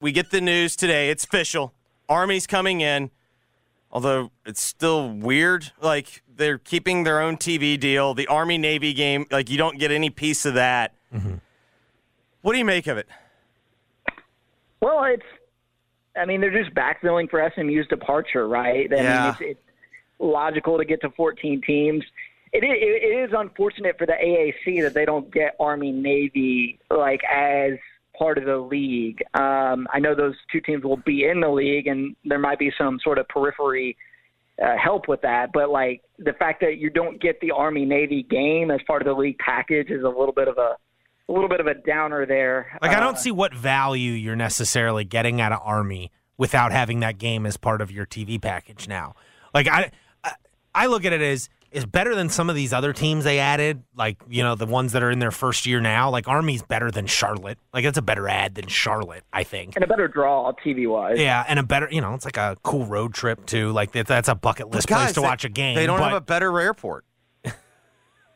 we get the news today. It's official. Army's coming in. Although it's still weird. Like they're keeping their own TV deal. The Army Navy game, like you don't get any piece of that. Mm-hmm. What do you make of it? Well, it's. I mean, they're just backfilling for SMU's departure, right? I Yeah. mean, it's, it's logical to get to 14 teams. It is, it is unfortunate for the AAC that they don't get Army Navy like as part of the league. Um, I know those two teams will be in the league, and there might be some sort of periphery uh, help with that. But like the fact that you don't get the Army Navy game as part of the league package is a little bit of a a little bit of a downer there. Like I Uh, don't see what value you're necessarily getting out of Army without having that game as part of your TV package now. Like I I, I look at it as is better than some of these other teams they added, like you know the ones that are in their first year now. Like Army's better than Charlotte. Like that's a better ad than Charlotte, I think. and a better draw TV wise. Yeah, and a better, you know, it's like a cool road trip too. Like that's a bucket list place to they- watch a game. They don't but- have a better airport.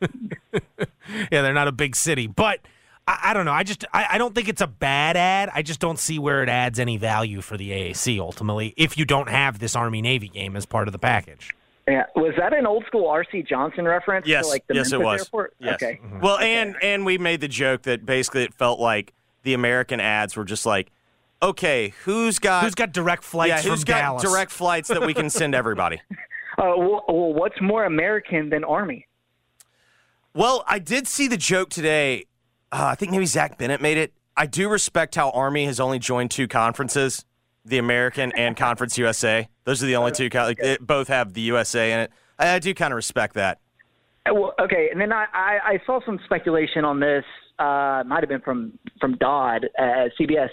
yeah, they're not a big city, but I, I don't know. I just I, I don't think it's a bad ad. I just don't see where it adds any value for the AAC ultimately if you don't have this Army Navy game as part of the package. Yeah. Was that an old school RC Johnson reference? Yes, To like the yes, it was. Airport? Yes. Okay. Well, and and we made the joke that basically it felt like the American ads were just like, okay, who's got Who's got direct flights yeah, who's from got Dallas? direct flights that we can send everybody? Uh, well, well, what's more American than Army? Well, I did see the joke today. Uh, I think maybe Zach Barnett made it. I do respect how Army has only joined two conferences, the American and Conference USA. Those are the only two. Like, it, both have the USA in it. I, I do kind of respect that. Uh, Well, okay, and then I, I, I saw some speculation on this. Uh, might have been from from Dodd at CBS.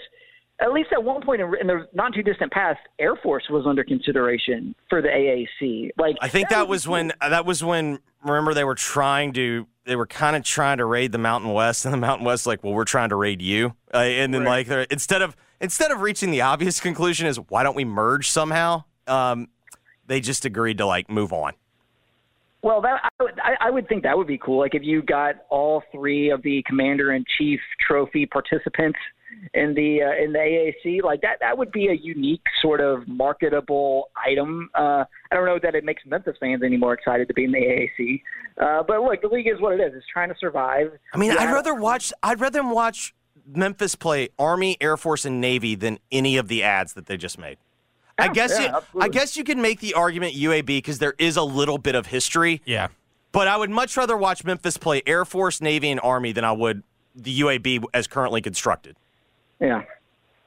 At least at one point in, in the not too distant past, Air Force was under consideration for the AAC. Like I think that was when that was when remember they were trying to they were kind of trying to raid the Mountain West and the Mountain West like well we're trying to raid you uh, and then like instead of instead of reaching the obvious conclusion is why don't we merge somehow um, they just agreed to like move on Well, that I would, I, would think that would be cool. Like if you got all three of the commander in chief trophy participants in the uh, in the AAC, like that that would be a unique sort of marketable item. Uh, I don't know that it makes Memphis fans any more excited to be in the AAC, uh, but look, the league is what it is. It's trying to survive. I mean Yeah. I'd rather watch I'd rather them watch Memphis play Army Air Force and Navy than any of the ads that they just made I guess yeah, you, I guess you can make the argument UAB because there is a little bit of history Yeah. But I would much rather watch Memphis play Air Force, Navy, and Army than I would the UAB as currently constructed. Yeah.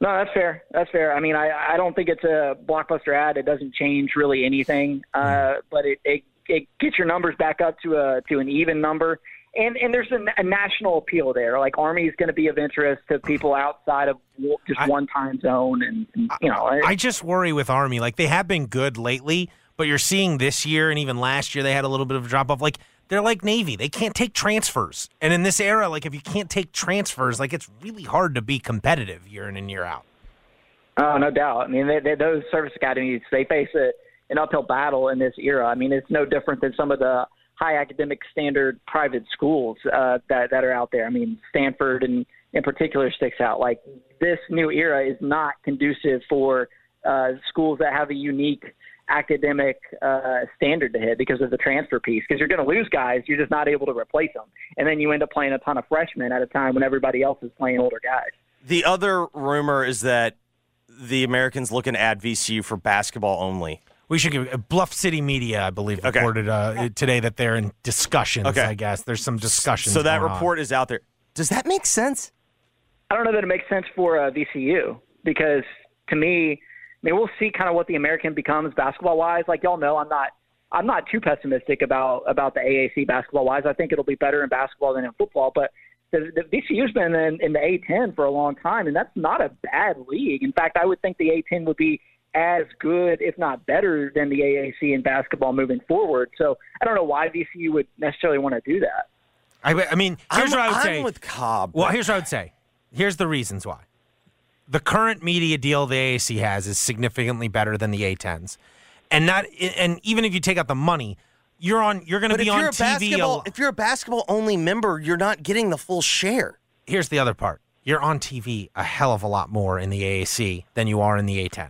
No, that's fair. That's fair. I mean, I, I don't think it's a blockbuster ad. It doesn't change really anything, uh, but it, it it gets your numbers back up to a to an even number, and and there's a, a national appeal there. Like Army is going to be of interest to people outside of just I- one time zone, and, and you know, I just worry with Army. Like they have been good lately, but you're seeing this year and even last year they had a little bit of a drop off. Like they're like Navy. They can't take transfers. And in this era, like if you can't take transfers, like it's really hard to be competitive year in and year out. Oh, no doubt. I mean, they, they, those service academies they face a, an uphill battle in this era. I mean, it's no different than some of the high academic standard private schools uh, that that are out there. I mean, Stanford and in particular sticks out. Like this new era is not conducive for uh, schools that have a unique academic uh, standard to hit because of the transfer piece. Because you're going to lose guys, you're just not able to replace them, and then you end up playing a ton of freshmen at a time when everybody else is playing older guys. The other rumor is that the Americans looking add VCU for basketball only. We should give uh, Bluff City Media, I believe, Okay. reported uh, today that they're in discussions. Okay. I guess there's some discussions. So that going on. report is out there. Does that make sense? I don't know that it makes sense for uh, VCU because to me, I mean, we'll see kind of what the American becomes basketball wise. Like y'all know, I'm not I'm not too pessimistic about about the AAC basketball wise. I think it'll be better in basketball than in football, but. The, the VCU's been in, in the A10 for a long time, and that's not a bad league. In fact, I would think the A10 would be as good, if not better, than the AAC in basketball moving forward. So I don't know why VCU would necessarily want to do that. I, I mean, here's I'm, what I would I'm say. with Cobb. Well, here's what I would say. Here's the reasons why. The current media deal the AAC has is significantly better than the A10s, and not and even if you take out the money, you're on you're going to be if on you're a TV. basketball, a- if you're a basketball only member, you're not getting the full share. here's the other part. you're on TV a hell of a lot more in the AAC than you are in the A10.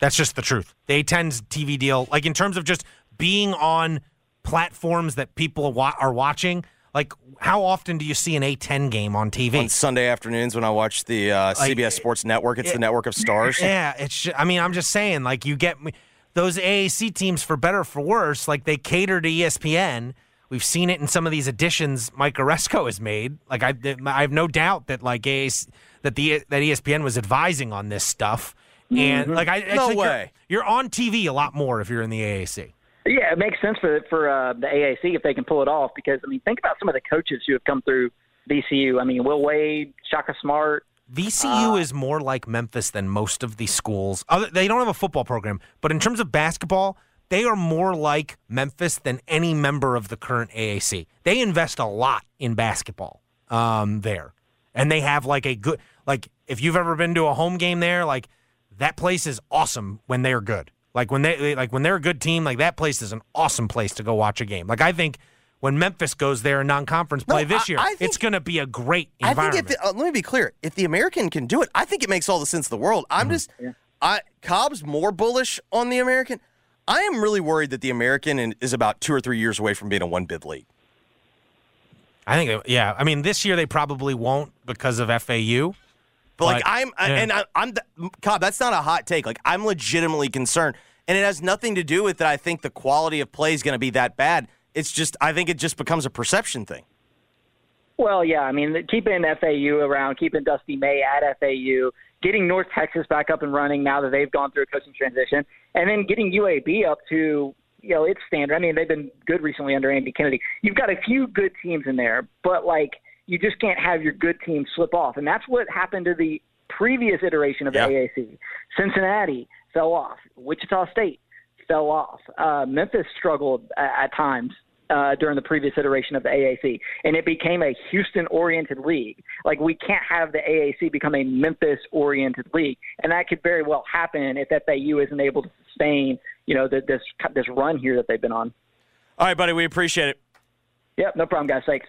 That's just the truth. The A10's TV deal, like in terms of just being on platforms that people wa- are watching, like how often do you see an A10 game on TV? On Sunday afternoons when I watch the uh, Like, CBS Sports Network, it's it- the network of stars. Yeah, it's. I mean, I'm just saying, like you get those AAC teams for better or for worse, like they cater to ESPN. We've seen it in some of these additions Mike Aresco has made. Like I, I have no doubt that like AAC, that the that ESPN was advising on this stuff. And like I, I No think you're- way. You're, on TV a lot more if you're in the AAC. Yeah, it makes sense for for uh, the AAC if they can pull it off. Because I mean, think about some of the coaches who have come through VCU. I mean, Will Wade, Shaka Smart. VCU is more like Memphis than most of these schools. Other, they don't have a football program, but in terms of basketball, they are more like Memphis than any member of the current AAC. They invest a lot in basketball um, there, and they have like a good like if you've ever been to a home game there, like that place is awesome when they're good. Like when they they- like when they're a good team, like that place is an awesome place to go watch a game. Like I think. When Memphis goes there in non-conference play No, this year, I think- it's going to be a great I environment. think if the, uh, let me be clear, if the American can do it, I think it makes all the sense in the world. I'm just, I Cobb's more bullish on the American. I am really worried that the American is about two or three years away from being a one bid league. I think, yeah. I mean, this year they probably won't because of FAU. But like But- I'm, yeah. and I, I'm the, Cobb. That's not a hot take. Like I'm legitimately concerned, and it has nothing to do with that. I think the quality of play is going to be that bad. It's just I think it just becomes a perception thing. Well, yeah, I mean, keeping FAU around, keeping Dusty May at FAU, getting North Texas back up and running now that they've gone through a coaching transition, and then getting UAB up to you know its standard. I mean, they've been good recently under Andy Kennedy. You've got a few good teams in there, but like you just can't have your good team slip off, and that's what happened to the previous iteration of the AAC. Cincinnati fell off. Wichita State fell off. Uh, Memphis struggled at, at times uh, during the previous iteration of the AAC, and it became a Houston-oriented league. Like we can't have the AAC become a Memphis-oriented league, and that could very well happen if FAU isn't able to sustain, you know, the, this this run here that they've been on. All right, buddy. We appreciate it. Yep, no problem, guys. Thanks.